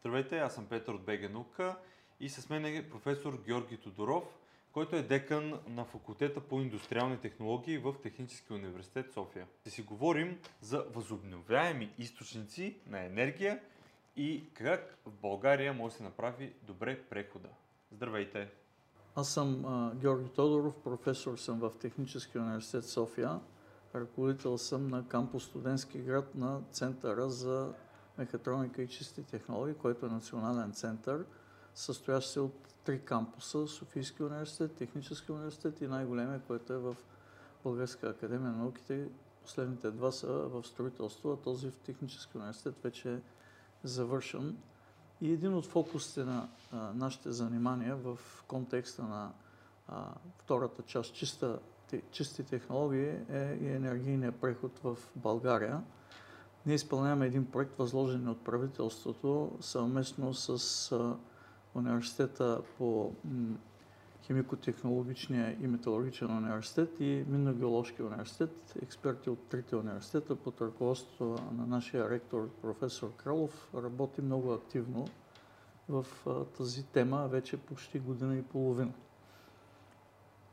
Здравейте, аз съм Петър от БГ Наука и с мен е професор Георги Тодоров, който е декан на факултета по индустриални технологии в Техническия университет София. Ще си говорим за възобновяеми източници на енергия и как в България може да се направи добре прехода. Здравейте! Аз съм а, Георги Тодоров, професор съм в Техническия университет София. Ръководител съм на кампус Студентски град на Центъра за мехатроника и чисти технологии, който е национален център, състоящ се от три кампуса Софийски университет, Технически университет и най-големия, който е в Българска академия на науките. Последните два са в строителство, а този в Технически университет вече е завършен. И един от фокусите на а, нашите занимания в контекста на а, втората част, чиста, чисти технологии, е и енергийния преход в България. Ние изпълняваме един проект, възложен от правителството, съвместно с а, Университета по химико-технологичния и металургичен университет и Минно-геоложки университет, експерти от трите университета под ръководството на нашия ректор професор Кралов работи много активно в тази тема вече почти година и половина.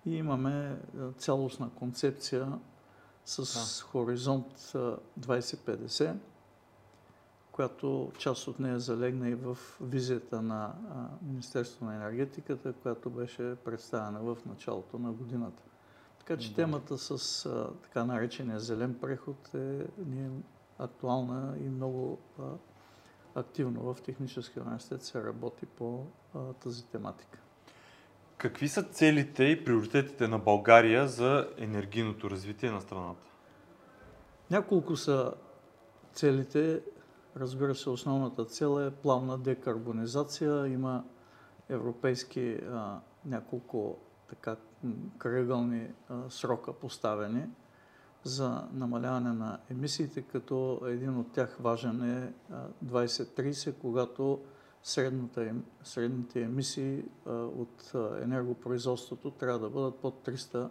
И имаме цялостна концепция с да. хоризонт 2050, която част от нея залегна и в визията на Министерството на енергетиката, която беше представена в началото на годината. Така че да. темата с а, така наречения зелен преход е, е актуална и много а, активно в Техническия университет се работи по а, тази тематика. Какви са целите и приоритетите на България за енергийното развитие на страната? Няколко са целите. Разбира се, основната цел е плавна декарбонизация. Има европейски а, няколко така кръгълни а, срока поставени за намаляване на емисиите, като един от тях важен е 2030, когато средните емисии от енергопроизводството трябва да бъдат под 350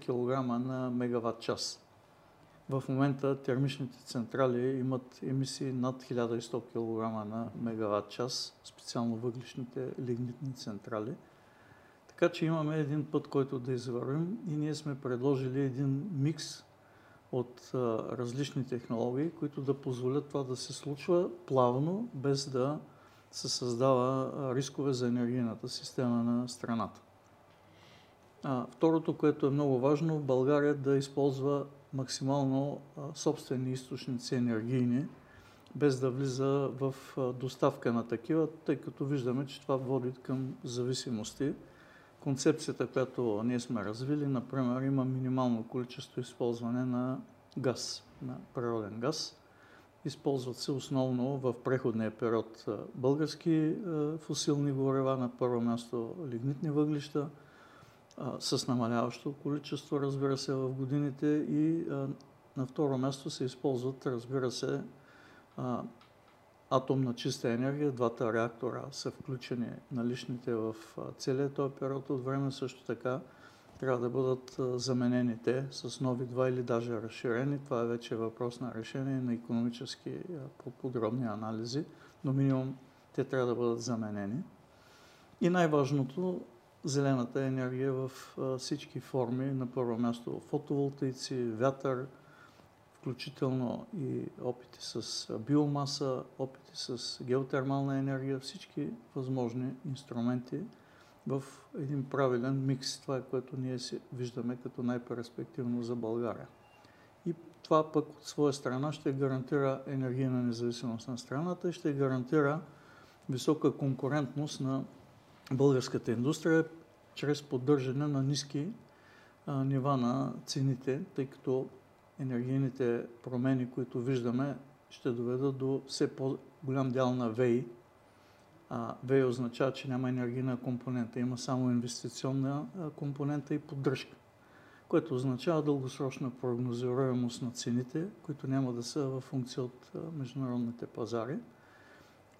кг на мегаватт час. В момента термичните централи имат емисии над 1100 кг на мегаватт час, специално въглишните лигнитни централи. Така че имаме един път, който да извървим и ние сме предложили един микс от различни технологии, които да позволят това да се случва плавно, без да се създава рискове за енергийната система на страната. Второто, което е много важно, България да използва максимално собствени източници енергийни, без да влиза в доставка на такива, тъй като виждаме, че това води към зависимости. Концепцията, която ние сме развили, например, има минимално количество използване на газ, на природен газ. Използват се основно в преходния период български фусилни горева, на първо място лигнитни въглища, с намаляващо количество, разбира се, в годините и на второ място се използват, разбира се, атомна чиста енергия. Двата реактора са включени наличните в целият този период от време. Също така трябва да бъдат заменени те с нови два или даже разширени. Това е вече въпрос на решение на економически подробни анализи, но минимум те трябва да бъдат заменени. И най-важното, зелената енергия в всички форми. На първо място фотоволтаици, вятър, включително и опити с биомаса, опити с геотермална енергия, всички възможни инструменти в един правилен микс. Това е което ние си виждаме като най-перспективно за България. И това пък от своя страна ще гарантира енергийна независимост на страната и ще гарантира висока конкурентност на българската индустрия чрез поддържане на ниски а, нива на цените, тъй като енергийните промени, които виждаме, ще доведат до все по-голям дял на ВЕИ. А, ВЕИ означава, че няма енергийна компонента, има само инвестиционна компонента и поддръжка, което означава дългосрочна прогнозируемост на цените, които няма да са в функция от международните пазари.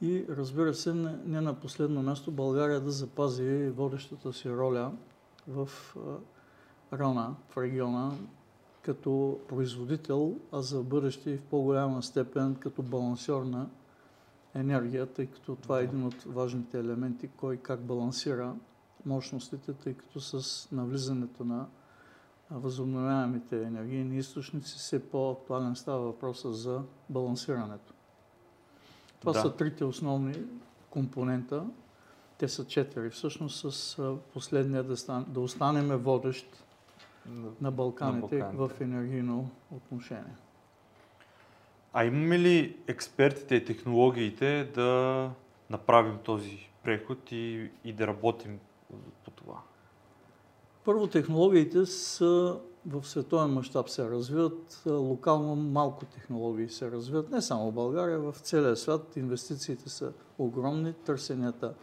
И разбира се, не на последно място България да запази водещата си роля в района, в региона, като производител, а за бъдеще и в по-голяма степен като балансьор на енергия, тъй като това е един от важните елементи, кой как балансира мощностите, тъй като с навлизането на възобновяемите енергийни източници все по-актуален става въпроса за балансирането. Това Да. са трите основни компонента. Те са четири. Всъщност с последния да, стан, да останеме водещ на Балканите, На Балканите. в енергийно отношение. А имаме ли експертите и технологиите да направим този преход и, и да работим по това? Първо, технологиите са в световен мащаб се развиват, локално малко технологии се развиват, не само в България, в целия свят инвестициите са огромни, търсенията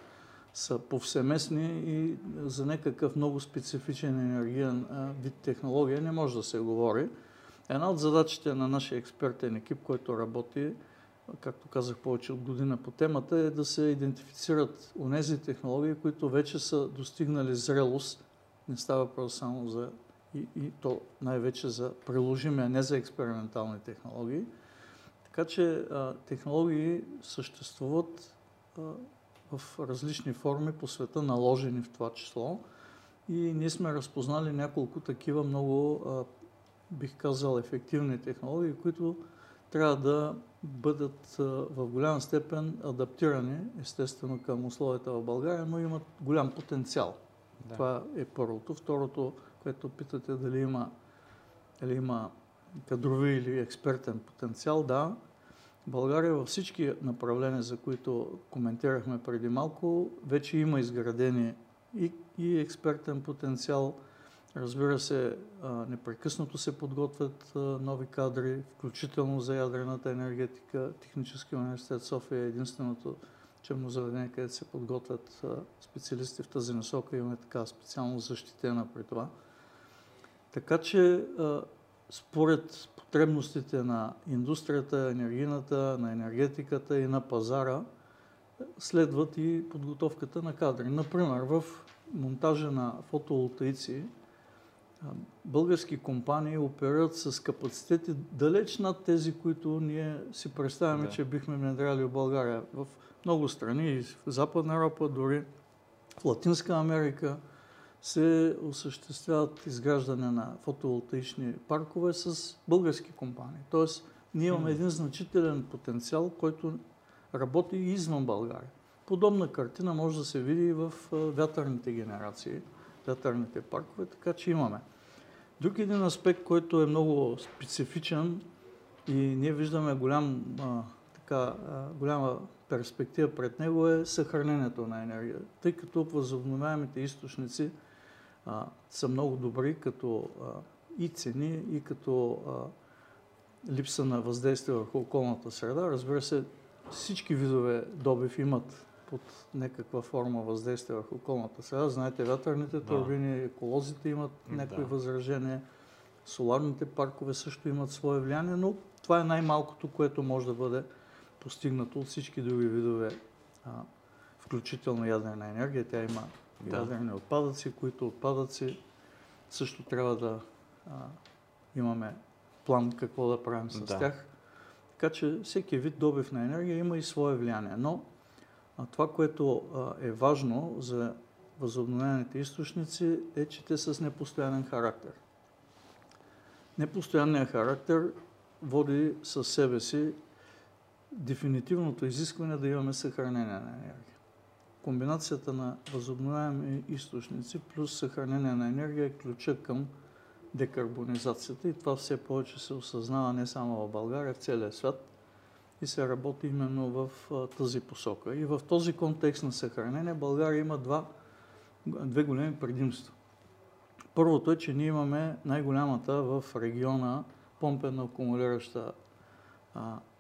са повсеместни и за някакъв много специфичен енергиен вид технология не може да се говори. Една от задачите на нашия експертен екип, който работи, както казах повече от година по темата, е да се идентифицират онези технологии, които вече са достигнали зрелост. Не става въпрос само за и, и то най-вече за приложими, а не за експериментални технологии. Така че а, технологии съществуват а, в различни форми по света, наложени в това число. И ние сме разпознали няколко такива много, а, бих казал, ефективни технологии, които трябва да бъдат а, в голяма степен адаптирани, естествено, към условията в България, но имат голям потенциал. Да. Това е първото. Второто, което питате дали има, дали има кадрови или експертен потенциал, да. България във всички направления, за които коментирахме преди малко, вече има изградени и, и експертен потенциал. Разбира се, непрекъснато се подготвят нови кадри, включително за ядрената енергетика. Технически университет София е единственото учебно заведение, където се подготвят специалисти в тази насока. Имаме така специално защитена при това. Така че според потребностите на индустрията, енергийната, на енергетиката и на пазара, следват и подготовката на кадри. Например, в монтажа на фотоволтаици български компании оперират с капацитети далеч над тези, които ние си представяме, Да. че бихме внедряли в България. В много страни, в Западна Европа, дори в Латинска Америка, се осъществяват изграждане на фотоволтаични паркове с български компании. Тоест, ние имаме един значителен потенциал, който работи и извън България. Подобна картина може да се види и в вятърните генерации, вятърните паркове, така че имаме. Друг един аспект, който е много специфичен и ние виждаме голям, а, така, а, голяма перспектива пред него е съхранението на енергия. Тъй като възобновяемите източници а, са много добри като а, и цени, и като а, липса на въздействие върху околната среда. Разбира се, всички видове добив имат под някаква форма въздействие върху околната среда. Знаете, вятърните Да. турбини, еколозите имат някои Да. възражения, соларните паркове също имат свое влияние, но това е най-малкото, което може да бъде постигнато от всички други видове, а, включително ядрена енергия. Тя има Да. ядрени отпадъци, които отпадъци също трябва да а, имаме план какво да правим с Да. тях. Така че всеки вид добив на енергия има и свое влияние. Но а, това, което а, е важно за възобновяемите източници е, че те са с непостоянен характер. Непостоянният характер води със себе си дефинитивното изискване да имаме съхранение на енергия. Комбинацията на възобновяеми източници плюс съхранение на енергия е ключа към декарбонизацията и това все повече се осъзнава не само в България, в целия свят и се работи именно в тази посока. И в този контекст на съхранение България има два, две големи предимства. Първото е, че ние имаме най-голямата в региона помпена акумулираща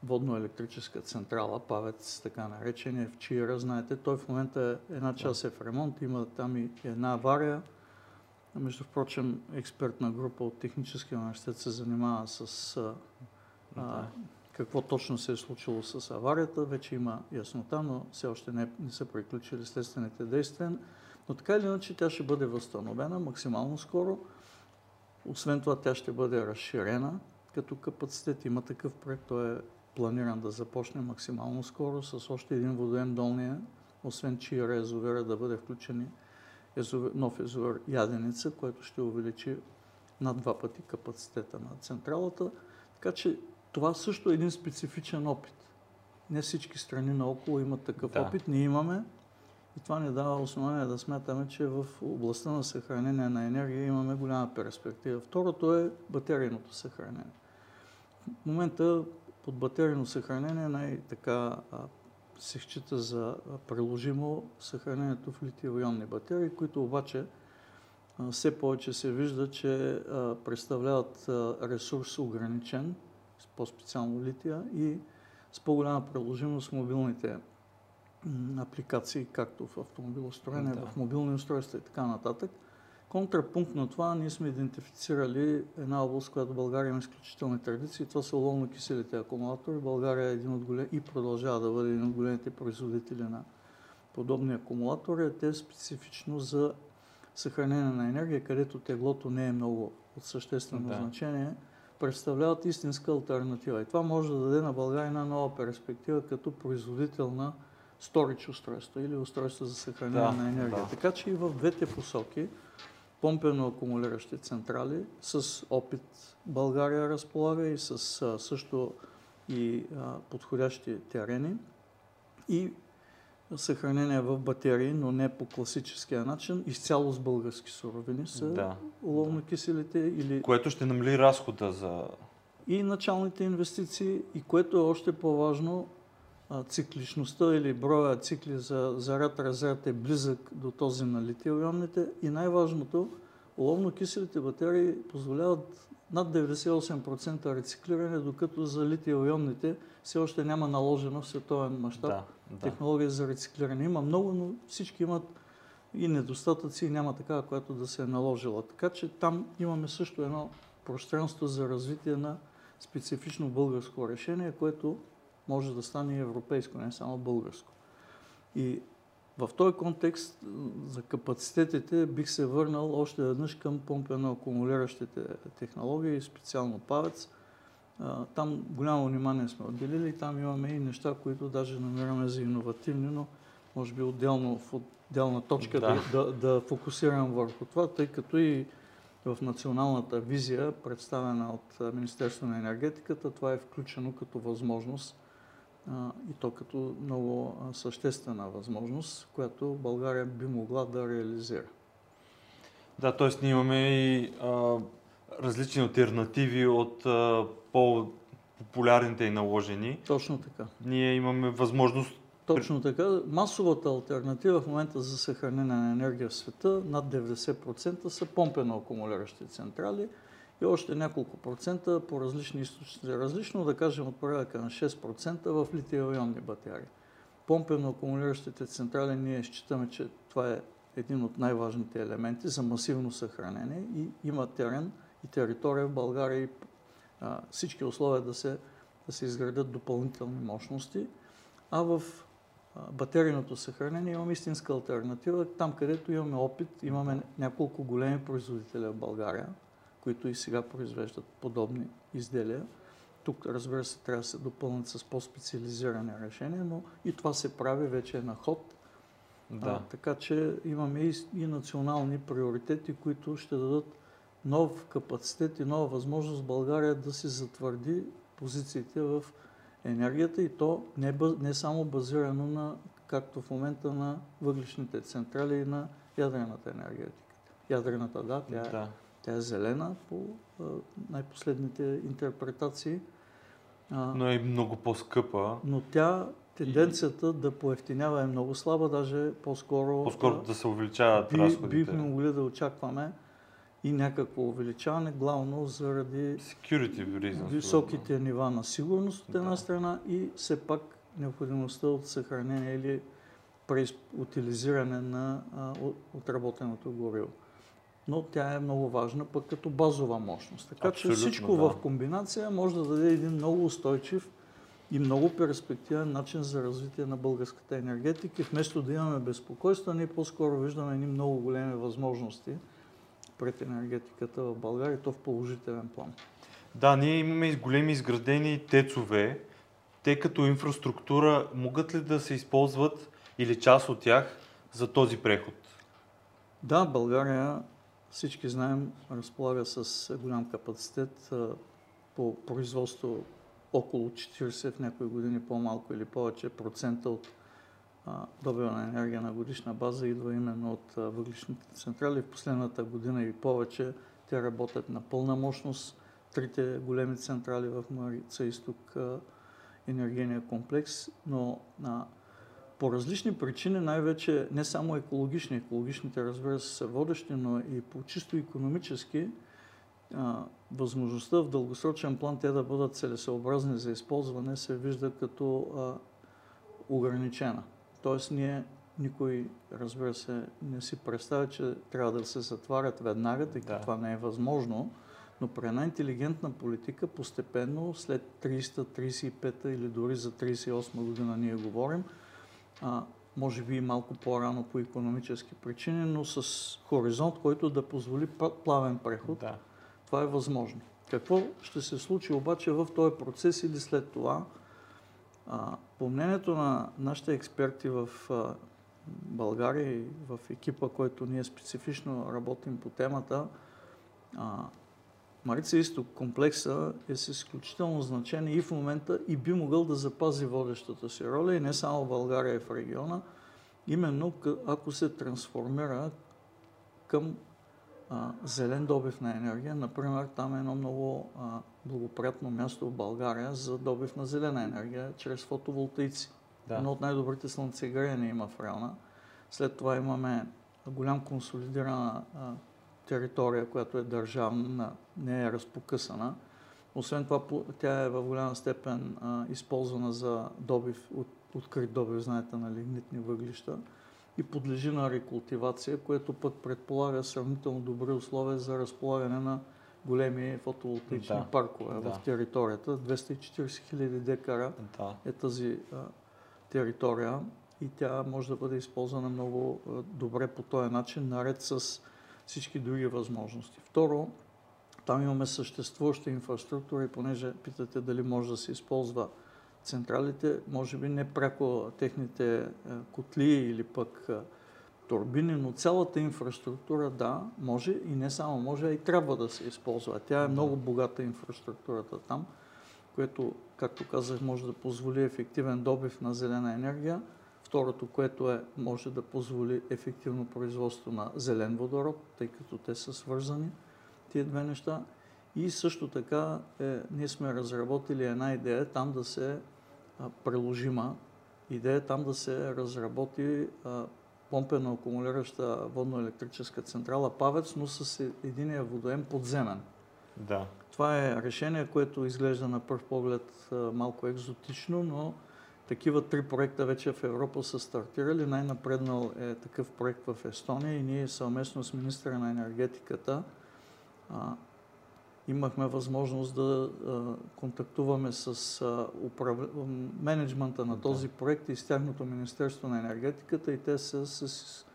водно-електрическа централа, ПАВЕЦ, така наречения в Чира, знаете, той в момента е, една част е в ремонт, има там и една авария. Между впрочем, експертна група от Техническия университет се занимава с а, а, какво точно се е случило с аварията. Вече има яснота, но все още не, не са приключили следствените действия. Но така или иначе тя ще бъде възстановена максимално скоро. Освен това тя ще бъде разширена като капацитет. Има такъв проект, той е планиран да започне максимално скоро с още един водоем долния, освен Чиера езовера да бъде включен езовер, нов езовер Яденица, който ще увеличи над два пъти капацитета на централата. Така че това също е един специфичен опит. Не всички страни наоколо имат такъв Да. опит, ние имаме. И това ни дава основание да смятаме, че в областта на съхранение на енергия имаме голяма перспектива. Второто е батерийното съхранение. В момента под батерийно съхранение най-така се счита за приложимо съхранението в литиево-ионни батерии, които обаче все повече се вижда, че представляват ресурс ограничен, по-специално лития и с по-голяма приложимост мобилните апликации, както в автомобилостроение, Да. в мобилни устройства и така нататък. Контрапункт на това ние сме идентифицирали една област, която България има изключителни традиции. Това са оловно-киселите акумулатори. България е един от голем... и продължава да бъде един от големите производители на подобни акумулатори. Те специфично за съхранение на енергия, където теглото не е много от съществено Да. значение, представляват истинска альтернатива. И това може да даде на България една нова перспектива като производител на сторич устройства или устройства за съхранение Да, на енергия. да. Така че и в двете посоки помпено акумулиращи централи с опит България разполага и с също и подходящи терени и съхранение в батерии, но не по класическия начин, изцяло с български суровини са Да. оловно-киселите или Което ще намали разхода за... и началните инвестиции, и което е още по-важно, цикличността или броя цикли за заряд-разряд е близък до този на литио-ионните и най-важното, оловно-киселите батерии позволяват над 98% рециклиране, докато за литио-ионните все още няма наложено в световен мащаб Да, да. технология за рециклиране. Има много, но всички имат и недостатъци и няма такава, която да се е наложила. Така че там имаме също едно пространство за развитие на специфично българско решение, което може да стане европейско, не само българско. И в този контекст за капацитетите бих се върнал още веднъж към помпено акумулиращите технологии, специално ПАВЕЦ. Там голямо внимание сме отделили. Там имаме и неща, които даже намираме за иновативни, но може би отделно, в отделна точка да, Да. да, да фокусирам върху това, тъй като и в националната визия, представена от Министерство на енергетиката, това е включено като възможност и то като много съществена възможност, която България би могла да реализира. Да, т.е. ние имаме и а, различни альтернативи от а, по-популярните и наложени. Точно така. Ние имаме възможност Точно така. Масовата альтернатива в момента за съхранение на енергия в света над 90% са помпено акумулиращи централи и още няколко процента по различни източници. Различно, да кажем, от порядъка на 6% в литиево-ионни батерии. Помпено акумулиращите централи ние считаме, че това е един от най-важните елементи за масивно съхранение и има терен и територия в България и а, всички условия да се, да се изградят допълнителни мощности. А в батерийното съхранение имаме истинска альтернатива. Там, където имаме опит, имаме няколко големи производители в България, които и сега произвеждат подобни изделия. Тук, разбира се, трябва да се допълнят с по-специализирани решения, но и това се прави вече е на ход. да, А, така че имаме и, и национални приоритети, които ще дадат нов капацитет и нова възможност България да се затвърди позициите в енергията и то не, бъ- не само базирано на, както в момента на въглишните централи и на ядрената енергетика. Ядрената, да, тя, е, да. Тя е зелена по най-последните интерпретации. Но е много по-скъпа. но тя, тенденцията да поевтинява е много слаба, даже по-скоро, По-скоро да се увеличават би, разходите. бихме могли да очакваме и някакво увеличаване, главно заради Security reasons. високите нива на сигурност от една Да. страна и все пак необходимостта от съхранение или преутилизиране на а, от- отработеното гориво. Но тя е много важна пък като базова мощност. Така Абсолютно, че всичко да. в комбинация може да даде един много устойчив и много перспективен начин за развитие на българската енергетика. Вместо да имаме безпокойство, ние по-скоро виждаме едни много големи възможности пред енергетиката в България, то в положителен план. Да, ние имаме големи изградени тецове, те като инфраструктура могат ли да се използват или част от тях за този преход? Да, България, всички знаем, разполага с голям капацитет по производство около 40, в някои години по-малко или повече процента от добива на енергия на годишна база идва именно от въглишните централи. В последната година и повече те работят на пълна мощност. Трите големи централи в Марица Изток енергийния комплекс, но а, по различни причини, най-вече не само екологични, екологичните разбира се са водещи, но и по чисто економически, а, възможността в дългосрочен план те да бъдат целесообразни за използване се вижда като а, ограничена. Тоест ние никой, разбира се, не си представя, че трябва да се затварят веднага, тъй като да. това не е възможно. Но при една интелигентна политика постепенно, след 335 или дори за 38 година ние говорим, а, може би малко по-рано по економически причини, но с хоризонт, който да позволи плавен преход, да. това е възможно. Какво ще се случи обаче в този процес или след това? А, по мнението на нашите експерти в а, България и в екипа, който ние специфично работим по темата, а, Марица Изток комплекса е с изключително значение и в момента и би могъл да запази водещата си роля и не само в България и в региона, именно ако се трансформира към а, зелен добив на енергия. Например, там е едно много а, благоприятно място в България за добив на зелена енергия чрез фотоволтаици. Да. Едно от най-добрите слънцегреяния има в района. След това имаме голям консолидирана а, територия, която е държавна, не е разпокъсана. Освен това, тя е в голяма степен а, използвана за добив, от, открит добив, знаете, на лигнитни въглища и подлежи на рекултивация, което пък предполага сравнително добри условия за разполагане на големи фотоволтаични да, паркове да. в територията. 240 хиляди декара да. е тази а, територия и тя може да бъде използвана много а, добре по този начин, наред с всички други възможности. Второ, там имаме съществуваща инфраструктура и понеже питате дали може да се използва централите, може би не пряко техните е, котли или пък е, турбини, но цялата инфраструктура, да, може и не само може, а и трябва да се използва. Тя е много богата инфраструктурата там, което, както казах, може да позволи ефективен добив на зелена енергия, Второто, което е, може да позволи ефективно производство на зелен водород, тъй като те са свързани, тия две неща. И също така е, ние сме разработили една идея там да се а, приложима, идея там да се разработи а, помпена акумулираща водно-електрическа централа Павец, но с е, единия водоем подземен. Да. Това е решение, което изглежда на първ поглед а, малко екзотично, но такива три проекта вече в Европа са стартирали. Най-напреднал е такъв проект в Естония и ние съвместно с министра на енергетиката а, имахме възможност да а, контактуваме с а, управ... менеджмента на този проект и с тяхното Министерство на енергетиката и те са, с,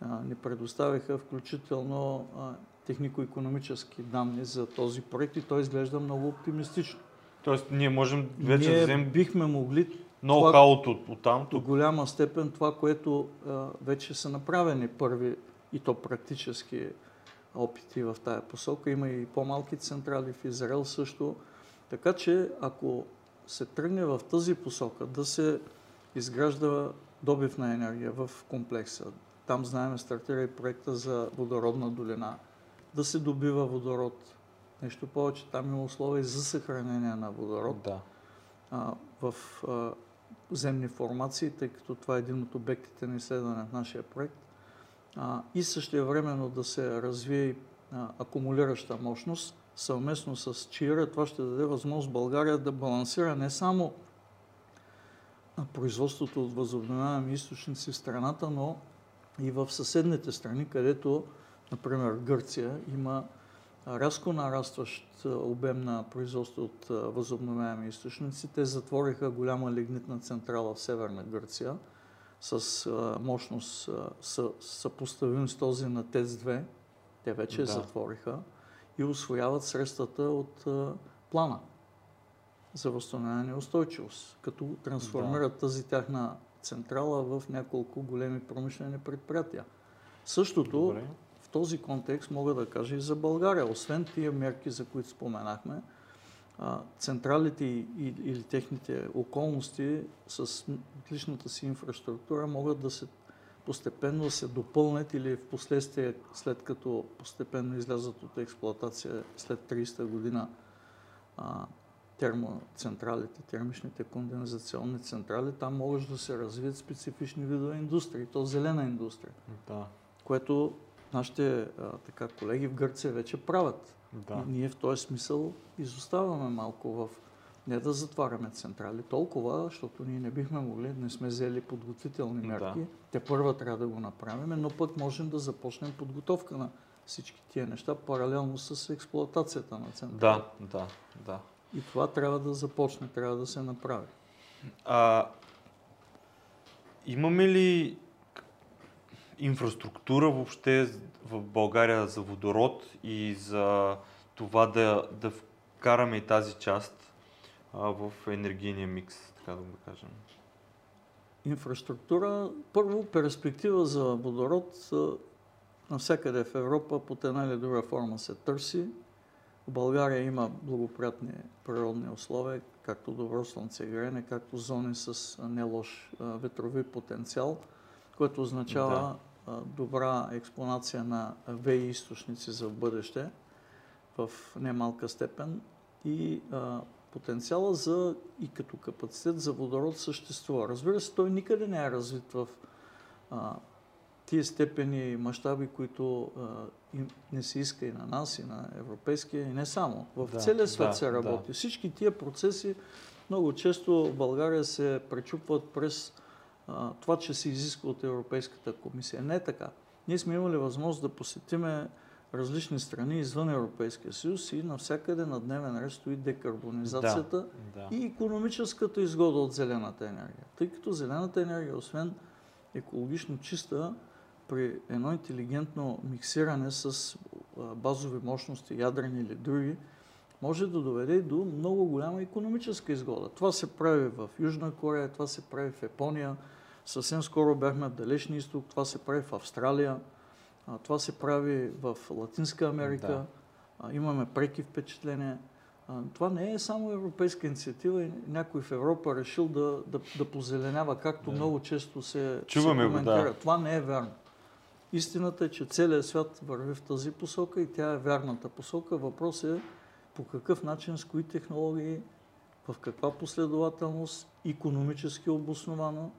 а, ни предоставиха включително а, технико-економически данни за този проект и той изглежда много оптимистично. Тоест ние можем вече ние да вземем... бихме могли ноу-хауто от, от там. До голяма степен това, което а, вече са направени първи и то практически опити в тая посока. Има и по-малки централи в Израел също. Така че ако се тръгне в тази посока да се изгражда добивна енергия в комплекса, там знаем стартира и проекта за водородна долина, да се добива водород. Нещо повече, там има условия за съхранение на водород. Да. А, в а, земни формации, тъй като това е един от обектите на изследване в нашия проект. А, и също времено да се развие акумулираща мощност съвместно с ЧИРА. Това ще даде възможност България да балансира не само производството от възобновяеми източници в страната, но и в съседните страни, където, например, Гърция има рязко нарастващ обем на производство от възобновяеми източници. Те затвориха голяма лигнитна централа в Северна Гърция с мощност съпоставим с този на ТЕЦ-2. Те вече да. затвориха и освояват средствата от плана. за възстановяване и устойчивост, като трансформират да. тази тяхна централа в няколко големи промишлени предприятия. Същото Добре. Този контекст мога да кажа и за България. Освен тия мерки, за които споменахме, централите или техните околности с личната си инфраструктура могат да се постепенно се допълнят или в последствие, след като постепенно излязат от експлоатация след 30-та година термоцентралите, термичните кондензационни централи, там могат да се развият специфични видове индустрии, то зелена индустрия. Да. Което нашите а, така, колеги в Гърция вече правят. Да. Ние в този смисъл изоставаме малко в не да затваряме централи толкова, защото ние не бихме могли, не сме взели подготвителни мерки. Да. Те първа трябва да го направим, но пък можем да започнем подготовка на всички тия неща, паралелно с експлоатацията на централи. Да, да, да. И това трябва да започне, трябва да се направи. А, имаме ли инфраструктура въобще в България за водород и за това да, да вкараме и тази част а, в енергийния микс, така да го кажем? Инфраструктура, първо перспектива за водород навсякъде в Европа под една или друга форма се търси. В България има благоприятни природни условия, както добро слънцегреене, както зони с не лош ветрови потенциал, което означава да. Добра експонация на ВИ източници за бъдеще в немалка степен и а, потенциала за и като капацитет за водород съществува. Разбира се, той никъде не е развит в а, тия степени и мащаби, които а, не се иска и на нас, и на европейския, и не само. В да, целия свят да, се работи. Да. Всички тия процеси много често в България се пречупват през а, това, че се изисква от Европейската комисия. Не е така. Ние сме имали възможност да посетиме различни страни извън Европейския съюз и навсякъде на дневен ред стои декарбонизацията да, да. и економическата изгода от зелената енергия. Тъй като зелената енергия, освен екологично чиста, при едно интелигентно миксиране с базови мощности, ядрени или други, може да доведе до много голяма економическа изгода. Това се прави в Южна Корея, това се прави в Япония, съвсем скоро бяхме в Далечния изток, това се прави в Австралия, това се прави в Латинска Америка, да. имаме преки впечатления. Това не е само европейска инициатива и някой в Европа решил да, да, да позеленява, както да. много често се, Чуваме се коментира. Да. Това не е вярно. Истината е, че целият свят върви в тази посока и тя е вярната посока. Въпрос е по какъв начин, с кои технологии, в каква последователност, економически обосновано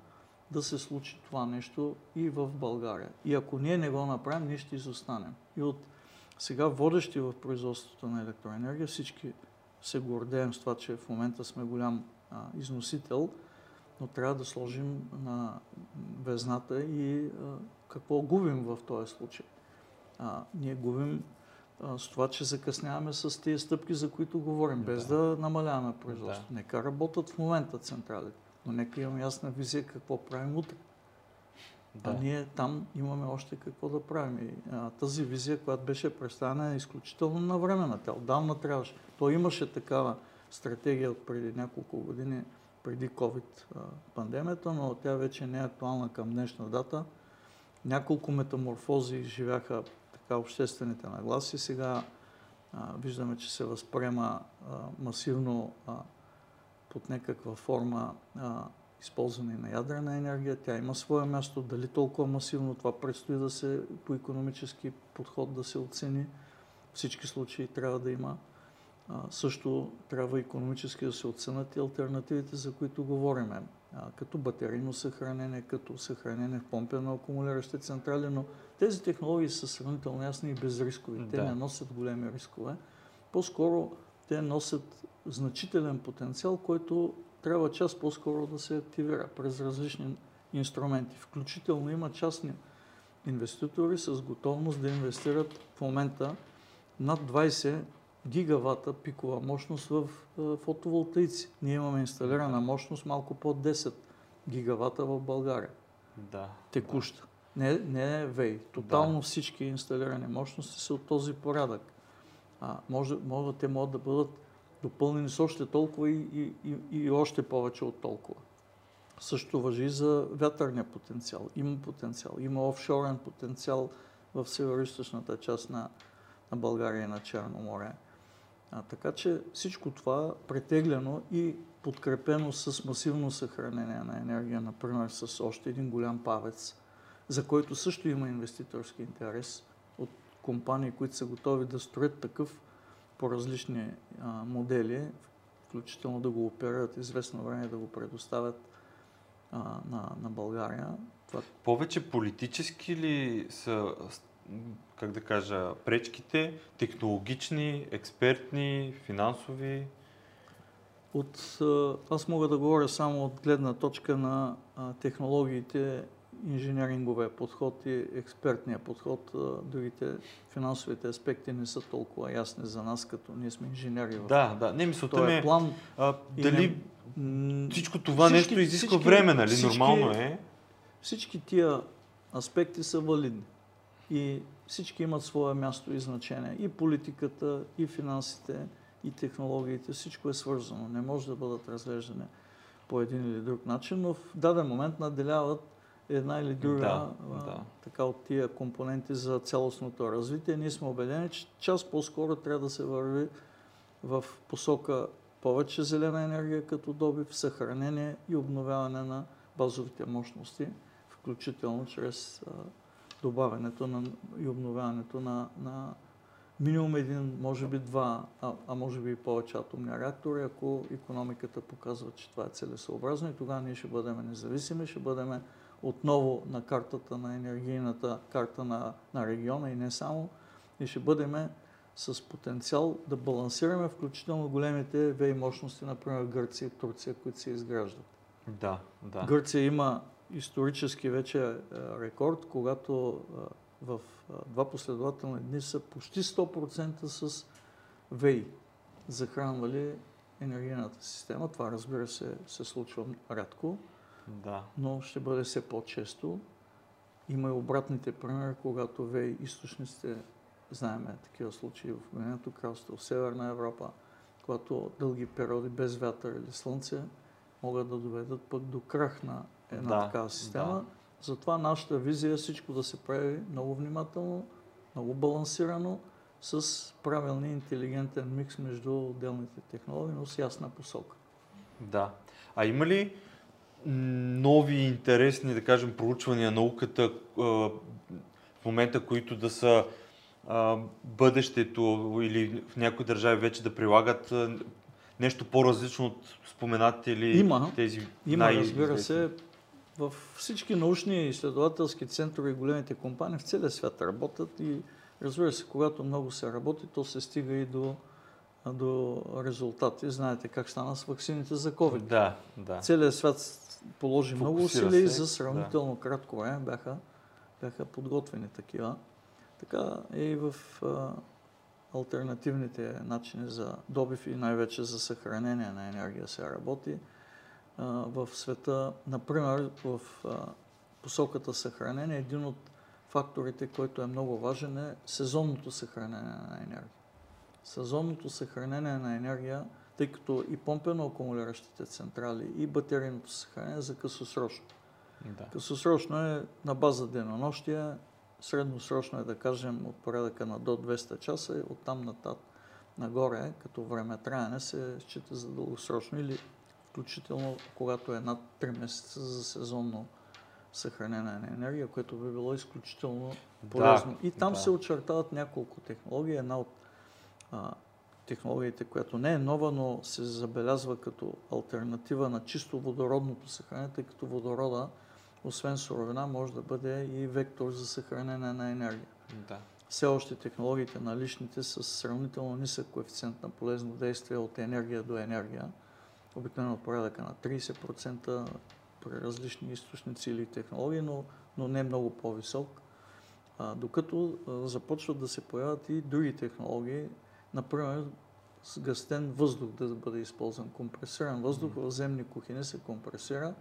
да се случи това нещо и в България. И ако ние не го направим, ние ще изостанем. И от сега водещи в производството на електроенергия, всички се гордеем с това, че в момента сме голям а, износител, но трябва да сложим на везната и а, какво губим в този случай? А, ние губим с това, че закъсняваме с тези стъпки, за които говорим, без да, да намаляваме производството. Да. Нека работят в момента централите, но нека имаме ясна визия какво правим утре. Да. А ние там имаме още какво да правим. И, а, тази визия, която беше представена, е изключително навременна. Тя отдавна трябваше. То имаше такава стратегия от преди няколко години, преди COVID пандемията, но тя вече не е актуална към днешна дата няколко метаморфози изживяха така обществените нагласи. Сега а, виждаме, че се възприема а, масивно а, под някаква форма а, използване на ядрена енергия. Тя има свое място. Дали толкова масивно това предстои да се по економически подход да се оцени. Всички случаи трябва да има. А, също трябва економически да се оценят и альтернативите, за които говорим като батерийно съхранение, като съхранение в помпено акумулиращи централи, но тези технологии са сравнително ясни и безрискови. Те да. не носят големи рискове. По-скоро те носят значителен потенциал, който трябва час по-скоро да се активира през различни инструменти. Включително има частни инвеститори с готовност да инвестират в момента над 20 гигавата пикова мощност в фотоволтаици. Ние имаме инсталирана мощност малко под 10 гигавата в България. Да. Текуща. Не, не е ВЕЙ. Тотално да. всички инсталирани мощности са от този порядък. А, може, може, те могат да бъдат допълнени с още толкова и, и, и, и още повече от толкова. Също въжи за вятърния потенциал. Има потенциал. Има офшорен потенциал в северо част на, на България и на Черно море. А, така че всичко това претегляно и подкрепено с масивно съхранение на енергия, например с още един голям павец, за който също има инвеститорски интерес от компании, които са готови да строят такъв по различни а, модели, включително да го оперират известно време да го предоставят а, на, на България. Това... Повече политически ли са, как да кажа, пречките, технологични, експертни, финансови? От, аз мога да говоря само от гледна точка на технологиите, инженеринговия подход и експертния подход. Другите финансовите аспекти не са толкова ясни за нас, като ние сме инженери. Да, да. Не, мисълта ми е план. А, дали не, всичко това всички, нещо изисква всички, време, нали? Всички, Нормално е. Всички тия аспекти са валидни. И всички имат свое място и значение. И политиката, и финансите, и технологиите, всичко е свързано. Не може да бъдат разглеждани по един или друг начин, но в даден момент наделяват една или друга да, а, да. така от тия компоненти за цялостното развитие. Ние сме убедени, че част по-скоро трябва да се върви в посока повече зелена енергия като добив, съхранение и обновяване на базовите мощности, включително чрез добавянето на, и обновяването на, на минимум един, може би два, а, а може би и повече атомни реактори, ако економиката показва, че това е целесообразно и тогава ние ще бъдем независими, ще бъдем отново на картата на енергийната карта на, на региона и не само, и ще бъдем с потенциал да балансираме включително големите ВЕИ мощности, например Гърция и Турция, които се изграждат. Да, да. Гърция има исторически вече е, рекорд, когато е, в е, два последователни дни са почти 100% с ВЕИ захранвали енергийната система. Това разбира се се случва рядко, да. но ще бъде все по-често. Има и обратните примери, когато ВЕИ източниците, знаем такива случаи в Обединеното кралство, в Северна Европа, когато дълги периоди без вятър или слънце могат да доведат пък до крах на една да, такава система. Да. Затова нашата визия е всичко да се прави много внимателно, много балансирано, с правилния интелигентен микс между отделните технологии, но с ясна посока. Да. А има ли нови интересни, да кажем, проучвания на науката в момента, които да са бъдещето или в някои държави вече да прилагат нещо по-различно от споменатите или има, тези Има, разбира се. В всички научни и изследователски центрове и големите компании в целия свят работят и разбира се, когато много се работи, то се стига и до, до резултати. Знаете как стана с вакцините за COVID. Да, да. Целият свят положи Фокусира много усилия и за сравнително да. кратко време бяха, бяха подготвени такива. Така и в а, альтернативните начини за добив и най-вече за съхранение на енергия се работи а, в света. Например, в а, посоката съхранение, един от факторите, който е много важен е сезонното съхранение на енергия. Сезонното съхранение на енергия, тъй като и помпено акумулиращите централи, и батерийното съхранение за късосрочно. Да. Късосрочно е на база денонощия, средносрочно е да кажем от порядъка на до 200 часа и оттам натат нагоре, като време траене се счита за дългосрочно или включително когато е над 3 месеца за сезонно съхранение на енергия, което би било изключително полезно. Да, и там да. се очертават няколко технологии. Една от а, технологиите, която не е нова, но се забелязва като альтернатива на чисто водородното съхранение, тъй като водорода освен суровина, може да бъде и вектор за съхранение на енергия. Да. Все още технологиите на личните с сравнително нисък коефициент на полезно действие от енергия до енергия, обикновено порядъка на 30% при различни източници или технологии, но, но не много по-висок. А, докато а, започват да се появят и други технологии, например с гъстен въздух да бъде използван, компресиран въздух в земни кухини се компресира,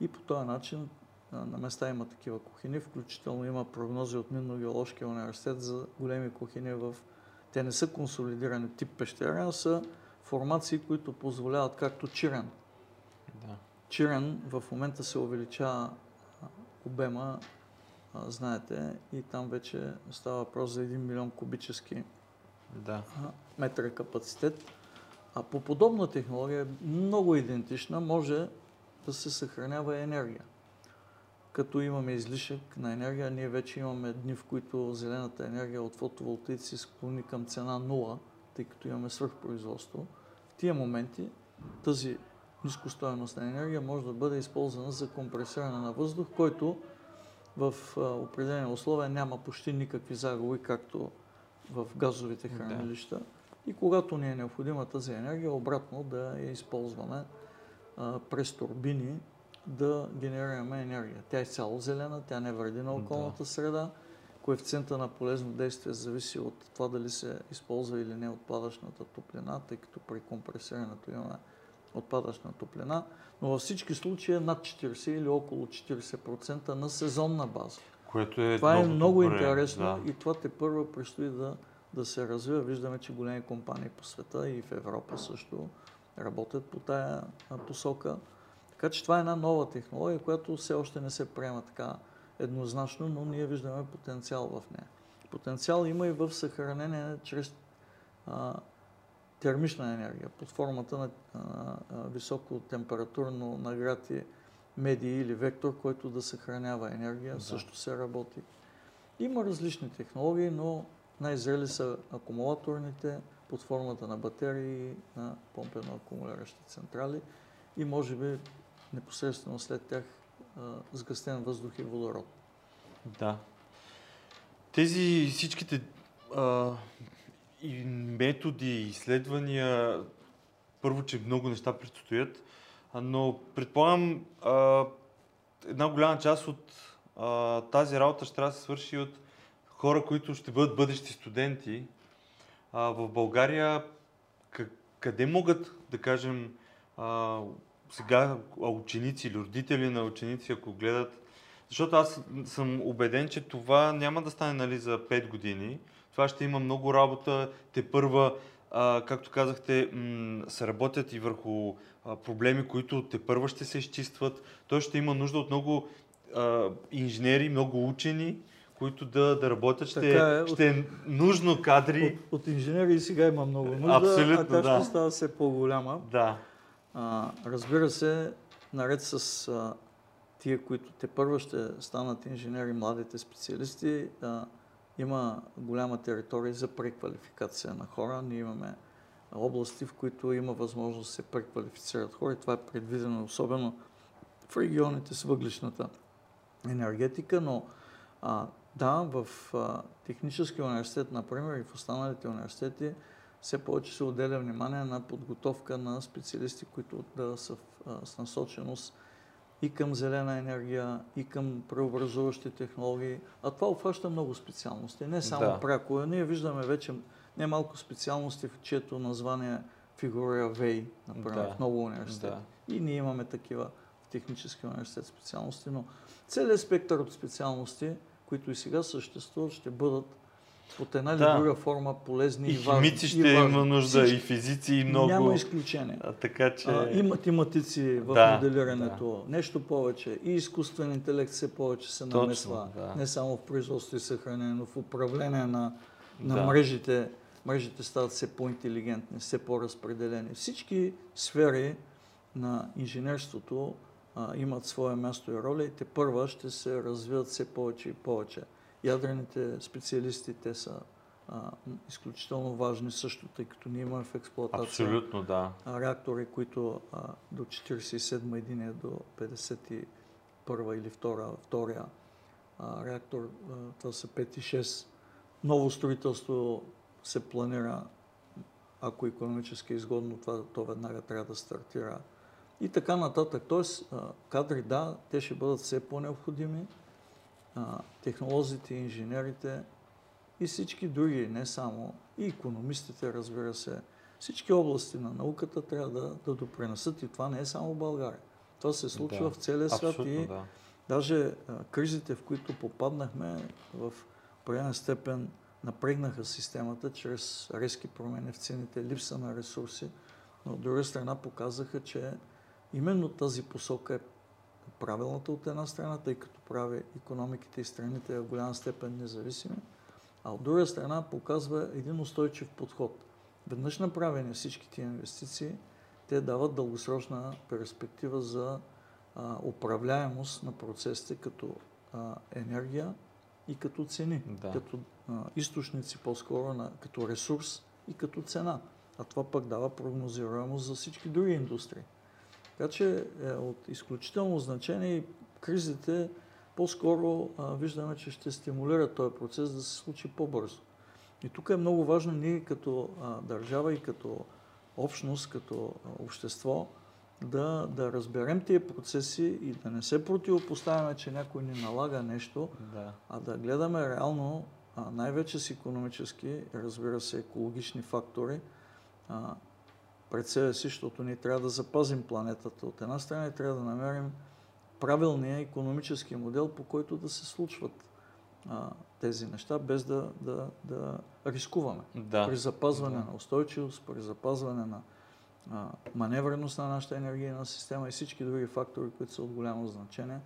и по този начин на места има такива кухини, включително има прогнози от Минно-геоложкия университет за големи кухини в... Те не са консолидирани тип пещера, но са формации, които позволяват, както Чирен. Да. Чирен в момента се увеличава обема, знаете, и там вече става въпрос за 1 милион кубически да. метра капацитет. А по подобна технология, много идентична, може да се съхранява енергия. Като имаме излишък на енергия, ние вече имаме дни, в които зелената енергия от фотоволтаици склони към цена 0, тъй като имаме свръхпроизводство. В тия моменти тази нискостоеностна енергия може да бъде използвана за компресиране на въздух, който в определени условия няма почти никакви загуби, както в газовите хранилища. Да. И когато ни е необходима тази енергия, обратно да я използваме а, през турбини да генерираме енергия. Тя е цяло зелена, тя не вреди на околната да. среда. Коефициента на полезно действие зависи от това дали се използва или не отпадъчната топлина, тъй като при компресирането имаме отпадъчна топлина, но във всички случаи е над 40 или около 40% на сезонна база. Което е това е много добре, интересно да. и това те първо предстои да, да се развива. Виждаме, че големи компании по света и в Европа също работят по тая посока. Така че това е една нова технология, която все още не се приема така еднозначно, но ние виждаме потенциал в нея. Потенциал има и в съхранение чрез а, термична енергия под формата на а, високо температурно награти медии или вектор, който да съхранява енергия, да. също се работи. Има различни технологии, но най-зрели са акумулаторните под формата на батерии на помпено акумулиращи централи и може би непосредствено след тях сгъстен въздух и водород. Да. Тези всичките а, и методи, изследвания, първо, че много неща предстоят, но предполагам а, една голяма част от а, тази работа ще трябва да се свърши от хора, които ще бъдат бъдещи студенти. А, в България къде могат, да кажем, а, сега ученици или родители на ученици, ако гледат, защото аз съм убеден, че това няма да стане нали, за 5 години. Това ще има много работа. Те първа, а, както казахте, м- се работят и върху а, проблеми, които те първа ще се изчистват. Той ще има нужда от много а, инженери, много учени, които да, да работят. Ще, е, ще е нужно кадри. От, от инженери сега има много нужда, Абсолютно, а тя да. ще става все по-голяма. Да. А, разбира се, наред с а, тия, които те първо ще станат инженери, младите специалисти, а, има голяма територия за преквалификация на хора. Ние имаме области, в които има възможност да се преквалифицират хора и това е предвидено особено в регионите с въглишната енергетика, но а, да, в а, Техническия университет, например, и в останалите университети все повече се отделя внимание на подготовка на специалисти, които да са а, с насоченост и към зелена енергия, и към преобразуващи технологии. А това обхваща много специалности, не само да. пряко. Ние виждаме вече немалко специалности, в чието название фигурира ВЕЙ, например, да. в много университети. Да. И ние имаме такива в Техническия университет специалности, но целият спектър от специалности, които и сега съществуват, ще бъдат под една да. или друга форма полезни и, и важни. Химици ще и има нужда, Всички. и физици, и много. Няма изключение. А, така че... А, и математици в да, моделирането. Да. Нещо повече. И изкуствен интелект все повече се намесва. Да. Не само в производство и съхранение, но в управление на, на да. мрежите. Мрежите стават все по-интелигентни, все по-разпределени. Всички сфери на инженерството а, имат свое място и роля и те първа ще се развиват все повече и повече. Ядрените специалисти, те са а, изключително важни също, тъй като ние имаме в експлуатация Абсолютно, да. реактори, които а, до 47 единия до 51 или 2, втория а, реактор, а, това са 5 и 6. Ново строителство се планира, ако економически е изгодно, това, то веднага трябва да стартира. И така нататък. Тоест, кадри, да, те ще бъдат все по-необходими технолозите, инженерите и всички други, не само, и економистите, разбира се, всички области на науката трябва да, да допринесат и това не е само в България. Това се случва да, в целия свят и да. даже а, кризите, в които попаднахме в определена степен напрегнаха системата чрез резки промени в цените, липса на ресурси. но от друга страна показаха, че именно тази посока е правилната от една страна, тъй като прави економиките и страните в голяма степен независими, а от друга страна показва един устойчив подход. Веднъж направени всички тия инвестиции, те дават дългосрочна перспектива за а, управляемост на процесите като а, енергия и като цени, Да. като а, източници по-скоро, на, като ресурс и като цена. А това пък дава прогнозируемост за всички други индустрии. Така че е от изключително значение и кризите по-скоро виждаме, че ще стимулират този процес да се случи по-бързо. И тук е много важно ние като а, държава и като общност, като а, общество да, да разберем тия процеси и да не се противопоставяме, че някой ни налага нещо, Да. а да гледаме реално, а, най-вече с економически, разбира се, екологични фактори, пред себе си, защото ние трябва да запазим планетата от една страна трябва да намерим правилния економически модел, по който да се случват а, тези неща, без да, да, да рискуваме. Да. При запазване Да. на устойчивост, при запазване на а, маневреност на нашата енергийна система и всички други фактори, които са от голямо значение.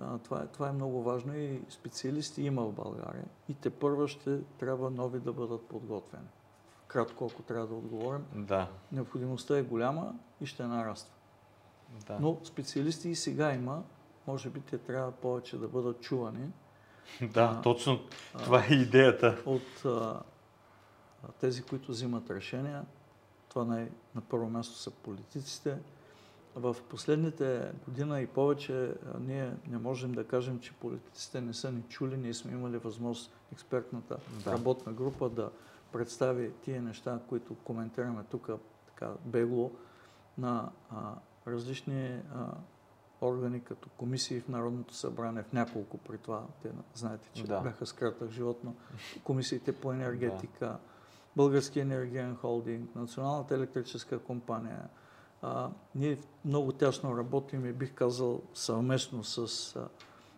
А, това, е, това е много важно и специалисти има в България. И те първо ще трябва нови да бъдат подготвени. Кратко, ако трябва да отговорим, Да. необходимостта е голяма и ще нараства. Да. Но специалисти и сега има, може би те трябва повече да бъдат чувани да, а, точно това е идеята. от а, тези, които взимат решения. Това най- на първо място са политиците. В последните година и повече а, ние не можем да кажем, че политиците не са ни чули. Ние сме имали възможност експертната Да. работна група да представи тия неща, които коментираме тук така бегло на а, различни а, органи, като комисии в Народното събрание, в няколко при това. Те знаете, че Да. бяха с кратък живот, но комисиите по енергетика, Български енергиен холдинг, Националната електрическа компания. А, ние много тясно работим и бих казал съвместно с а,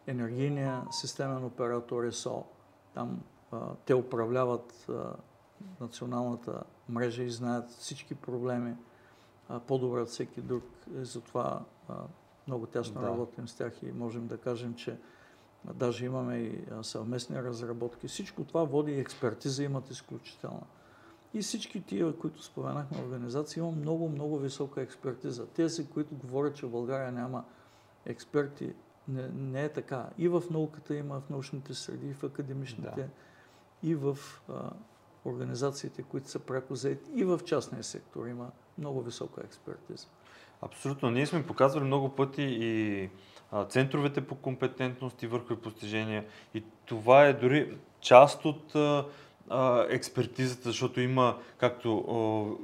енергийния системен оператор ЕСО. Там а, те управляват а, националната мрежа и знаят всички проблеми по-добре от всеки друг. И затова а, много тясно Да. работим с тях и можем да кажем, че даже имаме и съвместни разработки. Всичко това води и експертиза, имат изключителна. И всички тия, които споменахме организации, има много, много висока експертиза. Тези, които говорят, че в България няма експерти, не, не е така. И в науката има, в научните среди, и в академичните, Да. и в а, организациите, които са пряко заети, и в частния сектор има много висока експертиза. Абсолютно. Ние сме показвали много пъти и центровете по компетентност и върхови постижения. И това е дори част от експертизата, защото има, както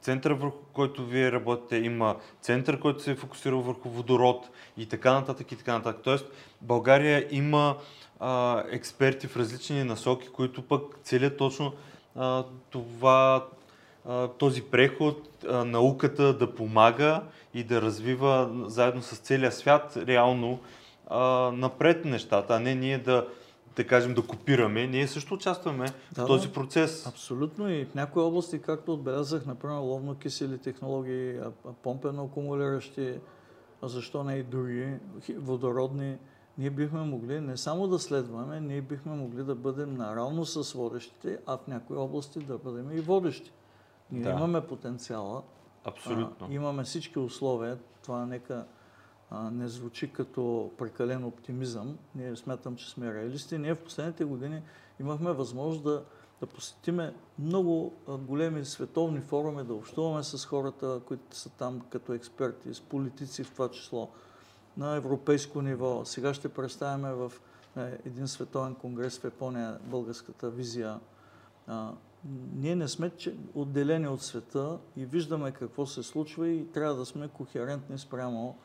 център, върху който вие работите, има център, който се е фокусирал върху водород и така нататък и така нататък. Тоест, България има а, експерти в различни насоки, които пък целят точно а, това, а, този преход, а, науката да помага и да развива заедно с целия свят реално а, напред нещата, а не ние да, да кажем, да копираме. Ние също участваме Да, в този процес. Абсолютно и в някои области, както отбелязах, например, ловно-кисели технологии, а- а помпено-акумулиращи, а защо не и други, водородни, ние бихме могли не само да следваме, ние бихме могли да бъдем наравно с водещите, а в някои области да бъдем и водещи. Ние Да. имаме потенциала, Абсолютно. а, имаме всички условия, това нека не звучи като прекален оптимизъм. Ние смятам, че сме реалисти. Ние в последните години имахме възможност да, да посетиме много големи световни форуми, да общуваме с хората, които са там като експерти, с политици в това число, на европейско ниво. Сега ще представяме в един световен конгрес в Япония българската визия. Ние не сме отделени от света и виждаме какво се случва и трябва да сме кохерентни спрямо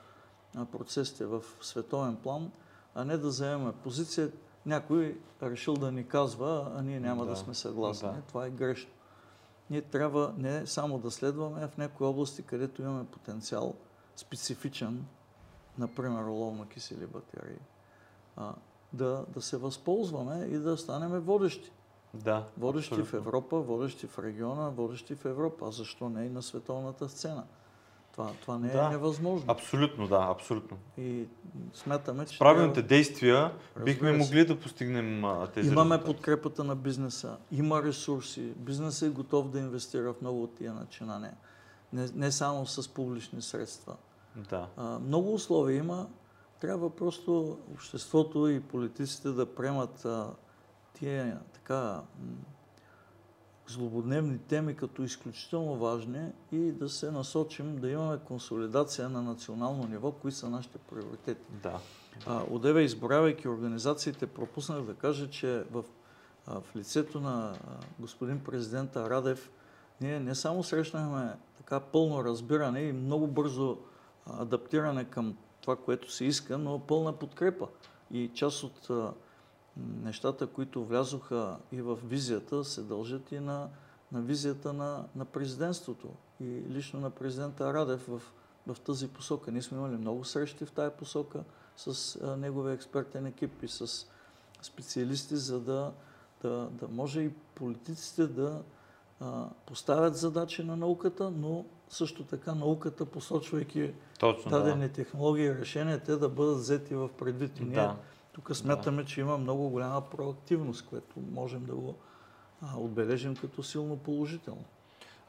процесите в световен план, а не да заемаме позиция. Някой решил да ни казва, а ние няма да, Да, сме съгласни. да. Това е грешно. Ние трябва не само да следваме, а в някои области, където имаме потенциал специфичен, например оловно-кисели батерии, а, да, да се възползваме и да станем водещи. Да. Водещи абсолютно. в Европа, водещи в региона, водещи в Европа. А защо не и на световната сцена? Това, това не е Да. невъзможно. Абсолютно, да, абсолютно. И смятаме, че С правилните трябва- действия бихме Разбира се. могли да постигнем а, тези Имаме резултати. подкрепата на бизнеса, има ресурси, бизнесът е готов да инвестира в много от тия начинания. Не, не само с публични средства. Да. А, много условия има. Трябва просто обществото и политиците да приемат а, тия така злободневни теми като изключително важни и да се насочим да имаме консолидация на национално ниво, кои са нашите приоритети. Да. А, Одеве, изборявайки организациите, пропуснах да кажа, че в, а, в лицето на а, господин президента Радев, ние не само срещнахме така пълно разбиране и много бързо адаптиране към това, което се иска, но пълна подкрепа. И част от нещата, които влязоха и в визията, се дължат и на, на визията на, на президентството и лично на президента Радев в, в тази посока. Ние сме имали много срещи в тая посока с а, неговия експертен екип и с специалисти, за да, да, да може и политиците да а, поставят задачи на науката, но също така науката, посочвайки Точно, дадени технологии и решения, те да бъдат взети в предвид. И да. ние да. Тук смятаме, че има много голяма проактивност, което можем да го а, отбележим като силно положително.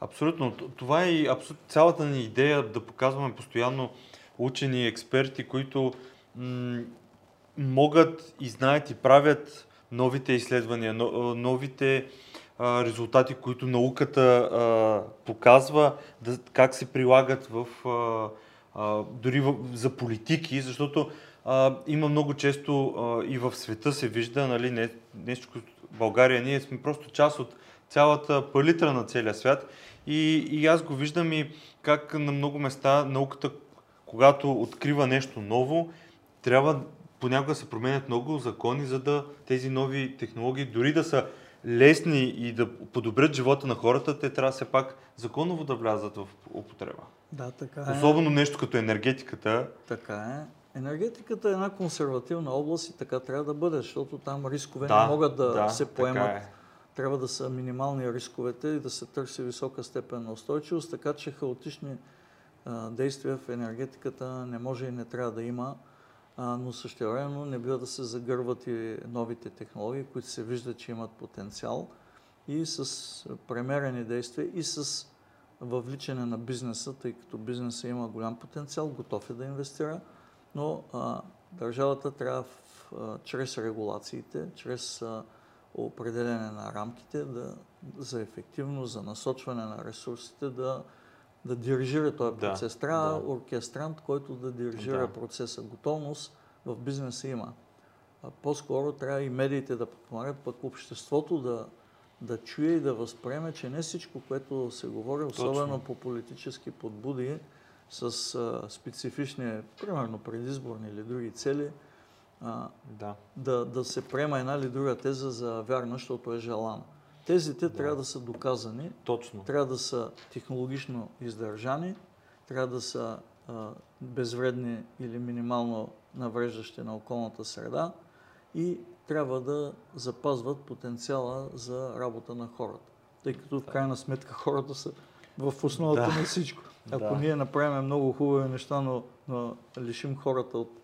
Абсолютно. Това е и абсолютно цялата ни идея да показваме постоянно учени и експерти, които м- могат и знаят и правят новите изследвания, новите а, резултати, които науката а, показва, да, как се прилагат в, а, дори в, за политики, защото а, има много често а, и в света се вижда, нали, не, не всичко в България, ние сме просто част от цялата палитра на целия свят и, и аз го виждам и как на много места науката, когато открива нещо ново, трябва понякога се променят много закони, за да тези нови технологии, дори да са лесни и да подобрят живота на хората, те трябва все пак законово да влязат в употреба. Да, така е. Особено нещо като енергетиката. Така е. Енергетиката е една консервативна област и така трябва да бъде, защото там рискове Да, не могат да, да, се поемат. е. Трябва да са минимални рисковете и да се търси висока степен на устойчивост, така че хаотични а, действия в енергетиката не може и не трябва да има, а, но същевременно не бива да се загърват и новите технологии, които се вижда, че имат потенциал и с премерени действия и с въвличане на бизнеса, тъй като бизнеса има голям потенциал, готов е да инвестира, но а, държавата трябва в, а, чрез регулациите, чрез а, определене на рамките да, за ефективност, за насочване на ресурсите, да, да дирижира този Да, процес. Трябва да. оркестрант, който да дирижира Да. процеса. Готовност в бизнеса има. А по-скоро трябва и медиите да подпомагат, пък обществото да, да чуе и да възприеме, че не всичко, което се говори, особено Точно. по политически подбуди, с а, специфични, примерно предизборни или други цели, а, Да. да, да се приема една или друга теза за вярна, защото е желана. Тезите трябва да са доказани, Точно. трябва да са технологично издържани, трябва да са а, безвредни или минимално навреждащи на околната среда и трябва да запазват потенциала за работа на хората. Тъй като в крайна сметка хората са в основата Да. на всичко. Ако Да. ние направим много хубави неща, но, но лишим хората от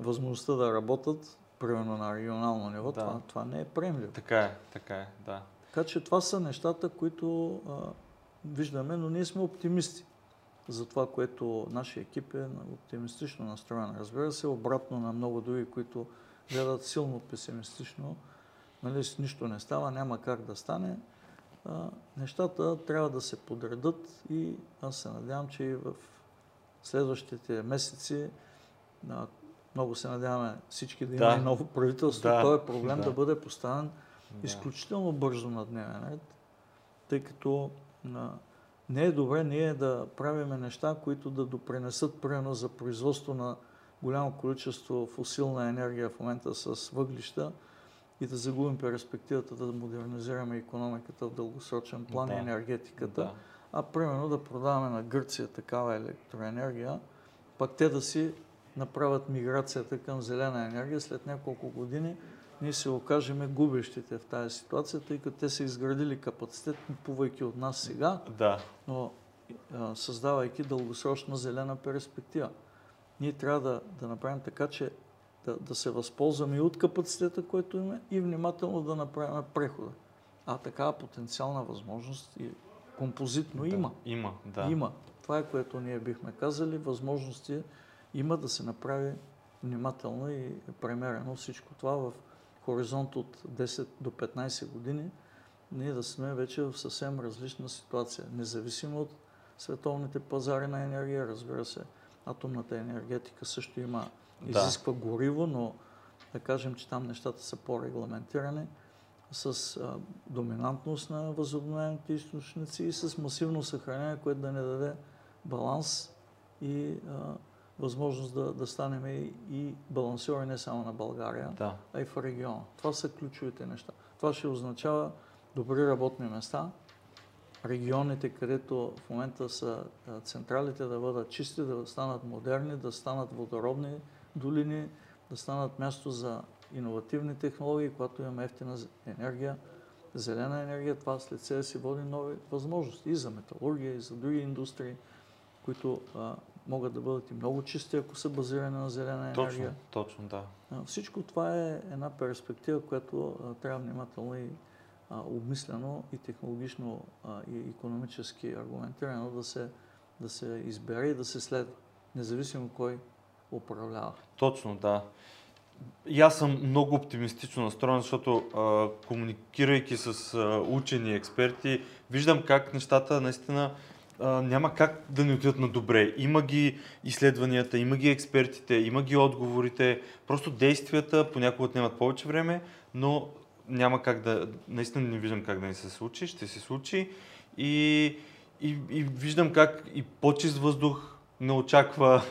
възможността да работят, примерно на регионално ниво, Да. това, това не е приемливо. Така е, така е, да. Така че това са нещата, които а, виждаме, но ние сме оптимисти за това, което нашия екип е оптимистично настроен. Разбира се, обратно на много други, които гледат силно песимистично. Нали, нищо не става, няма как да стане. Нещата трябва да се подредат и аз се надявам, че и в следващите месеци много се надяваме всички да има Да. и ново правителство. Да. Този проблем Да. да бъде поставен Да. изключително бързо на дневен ред, тъй като а, не е добре ние да правиме неща, които да допринесат примерно за производство на голямо количество фусилна енергия в момента с въглища и да загубим перспективата да модернизираме економиката в дългосрочен план Да. и енергетиката, Да. а примерно да продаваме на Гърция такава електроенергия, пак те да си направят миграцията към зелена енергия, след няколко години ние се окажеме губещите в тази ситуация, тъй като те са изградили капацитет, купувайки от нас сега, Да. но а, създавайки дългосрочна зелена перспектива. Ние трябва да, да направим така, че да, да се възползваме и от капацитета, който имаме, и внимателно да направим прехода. А такава потенциална възможност и композитно да. има. Има, да. Има. Това е което ние бихме казали. Възможности има да се направи внимателно и премерено всичко това в хоризонт от 10 до 15 години. Ние да сме вече в съвсем различна ситуация. Независимо от световните пазари на енергия, разбира се, атомната енергетика също има, Да. изисква гориво, но да кажем, че там нещата са по-регламентирани с а, доминантност на възобновяемите източници и с масивно съхранение, което да не даде баланс и а, възможност да, да станем и, и балансьори не само на България, Да. а и в региона. Това са ключовите неща. Това ще означава добри работни места, регионите, където в момента са централите да бъдат чисти, да станат модерни, да станат водородни долини, да станат място за иновативни технологии, когато имаме ефтина енергия, зелена енергия, това след себе си води нови възможности и за металургия, и за други индустрии, които а, могат да бъдат и много чисти, ако са базирани на зелена Точно, енергия. точно, да. А, Всичко това е една перспектива, която а, трябва внимателно и а, обмислено и технологично а, и економически аргументирано да се, да се избере и да се следва, независимо кой управлява. Точно, да. И аз съм много оптимистично настроен, защото а, комуникирайки с а, учени, експерти, виждам как нещата наистина а, няма как да ни отидат на добре. Има ги изследванията, има ги експертите, има ги отговорите. Просто действията понякога отнемат повече време, но няма как да, наистина не виждам как да ни се случи, ще се случи. И, и, и виждам как и по-чист въздух не очаква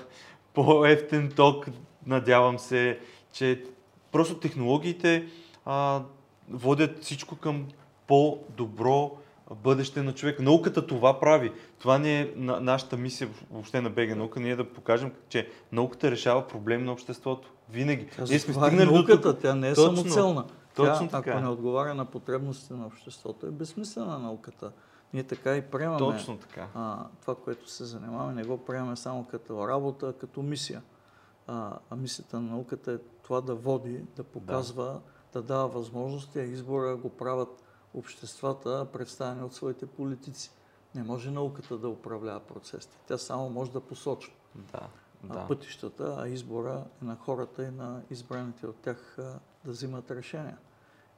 по-ефтен ток, надявам се, че просто технологиите а, водят всичко към по-добро бъдеще на човек. Науката това прави. Това не е на, нашата мисия въобще на БГ наука, ние да покажем, че науката решава проблеми на обществото. Винаги. Ние сме е до науката, тук. тя не е Точно, самоцелна. точно тя, така. ако не отговаря на потребностите на обществото, е безсмислена науката. Ние така и приемаме Точно така. а, това, което се занимаваме, не го приемаме само като работа, а като мисия. А, а мисията на науката е това да води, да показва, да, дава възможности, а избора го правят обществата, представени от своите политици. Не може науката да управлява процесите. Тя само може да посочва Да, да. да. пътищата, а избора е на хората и на избраните от тях да взимат решения.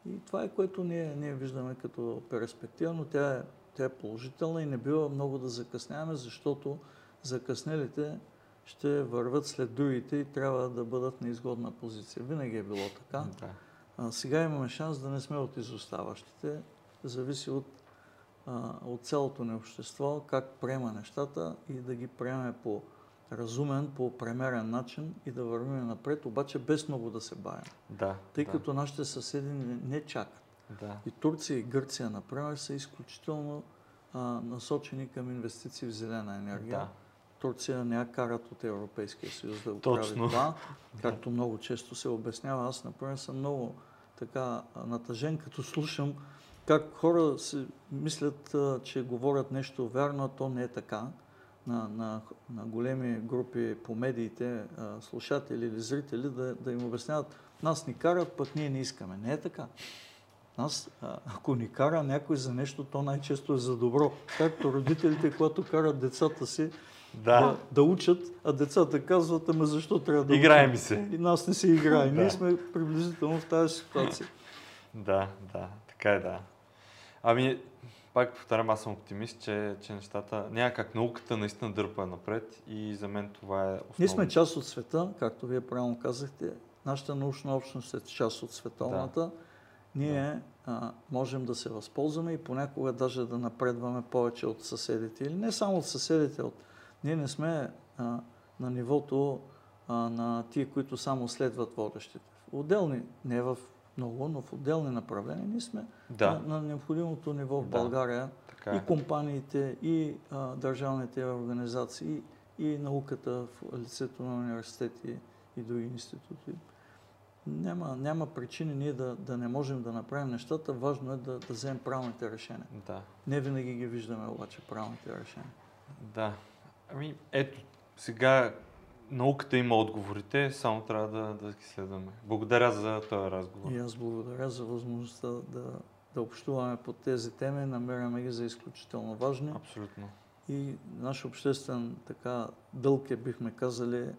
И това е което ние, ние виждаме като перспектива, но тя е, тя е положителна и не бива много да закъсняваме, защото закъснелите ще върват след другите и трябва да бъдат на изгодна позиция. Винаги е било така. да. А, сега имаме шанс да не сме от изоставащите. Зависи от, а, от цялото ни общество, как приема нещата и да ги приеме по разумен, по премерен начин и да вървим напред, обаче без много да се бавим. Да, Тъй да, като нашите съседи не, не чакат. Да. И Турция и Гърция, например, са изключително а, насочени към инвестиции в зелена енергия. Да. Турция не я карат от Европейския съюз да го Точно. прави това, както много често се обяснява. Аз, например, съм много така натъжен, като слушам как хора си мислят, че говорят нещо вярно, а то не е така. На, на, на големи групи по медиите, слушатели или зрители, да, да им обясняват, нас ни карат, пък ние не искаме. Не е така. Нас, ако ни кара някой за нещо, то най-често е за добро. Както родителите, когато карат децата си Да. да, да учат, а децата казват, ама защо трябва да Играе учим? се. И нас не се играе. Да. Ние сме приблизително в тази ситуация. Да, да, така е, да. Ами, пак повтарям, аз съм оптимист, че, че нещата няма как науката наистина дърпа напред и за мен това е основно. Ние сме част от света, както вие правилно казахте. Нашата научна общност е част от световната. Ние а, можем да се възползваме и понякога даже да напредваме повече от съседите. Или не само от съседите, от... ние не сме а, на нивото а, на тия, които само следват водещите. Отделни, не в много, но в отделни направления, ние сме Да, на, на необходимото ниво в Да. България. така И е. компаниите, и а, държавните организации, и науката в лицето на университети и други институти. Няма, няма причини ние да, да не можем да направим нещата. Важно е да, да вземем правилните решения. Да. Не винаги ги виждаме обаче правилните решения. Да. Ами, ето, сега науката има отговорите, само трябва да, да ги следваме. Благодаря за този разговор. И аз благодаря за възможността да, да общуваме по тези теми. Намираме ги за изключително важни. Абсолютно. И наш обществен така дълг е, бихме казали,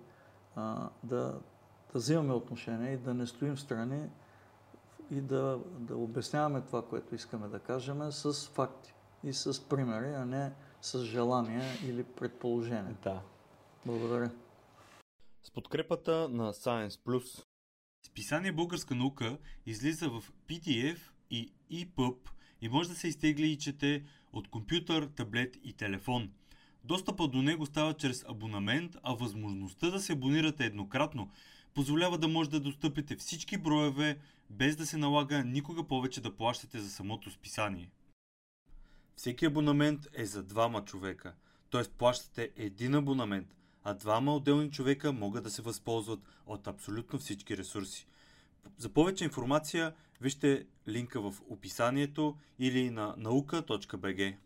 а, да, да взимаме отношение и да не стоим в страни и да, да обясняваме това, което искаме да кажем с факти и с примери, а не с желания или предположения. Да. Благодаря. С подкрепата на Science Plus. Списание Българска наука излиза в PDF и EPUB и може да се изтегли и чете от компютър, таблет и телефон. Достъпа до него става чрез абонамент, а възможността да се абонирате еднократно позволява да може да достъпите всички броеве, без да се налага никога повече да плащате за самото списание. Всеки абонамент е за двама човека, т.е. плащате един абонамент, а двама отделни човека могат да се възползват от абсолютно всички ресурси. За повече информация вижте линка в описанието или на наука.bg.